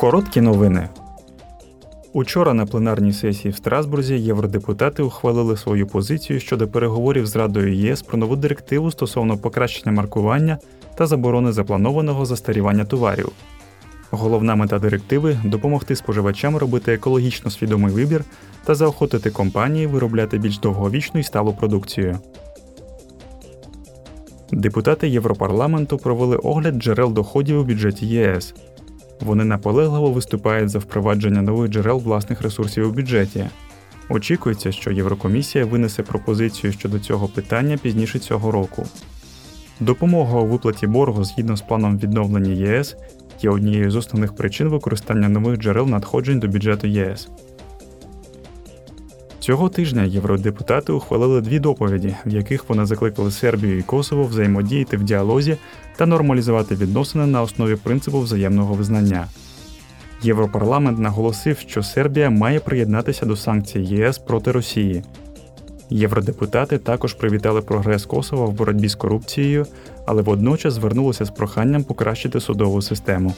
Короткі новини. Учора на пленарній сесії в Страсбурзі євродепутати ухвалили свою позицію щодо переговорів з Радою ЄС про нову директиву стосовно покращення маркування та заборони запланованого застарівання товарів. Головна мета директиви допомогти споживачам робити екологічно свідомий вибір та заохотити компанії виробляти більш довговічну і сталу продукцію. Депутати Європарламенту провели огляд джерел доходів у бюджеті ЄС. Вони наполегливо виступають за впровадження нових джерел власних ресурсів у бюджеті. Очікується, що Єврокомісія винесе пропозицію щодо цього питання пізніше цього року. Допомога у виплаті боргу згідно з планом відновлення ЄС є однією з основних причин використання нових джерел надходжень до бюджету ЄС. Цього тижня євродепутати ухвалили дві доповіді, в яких вони закликали Сербію і Косово взаємодіяти в діалозі та нормалізувати відносини на основі принципу взаємного визнання. Європарламент наголосив, що Сербія має приєднатися до санкцій ЄС проти Росії. Євродепутати також привітали прогрес Косова в боротьбі з корупцією, але водночас звернулися з проханням покращити судову систему.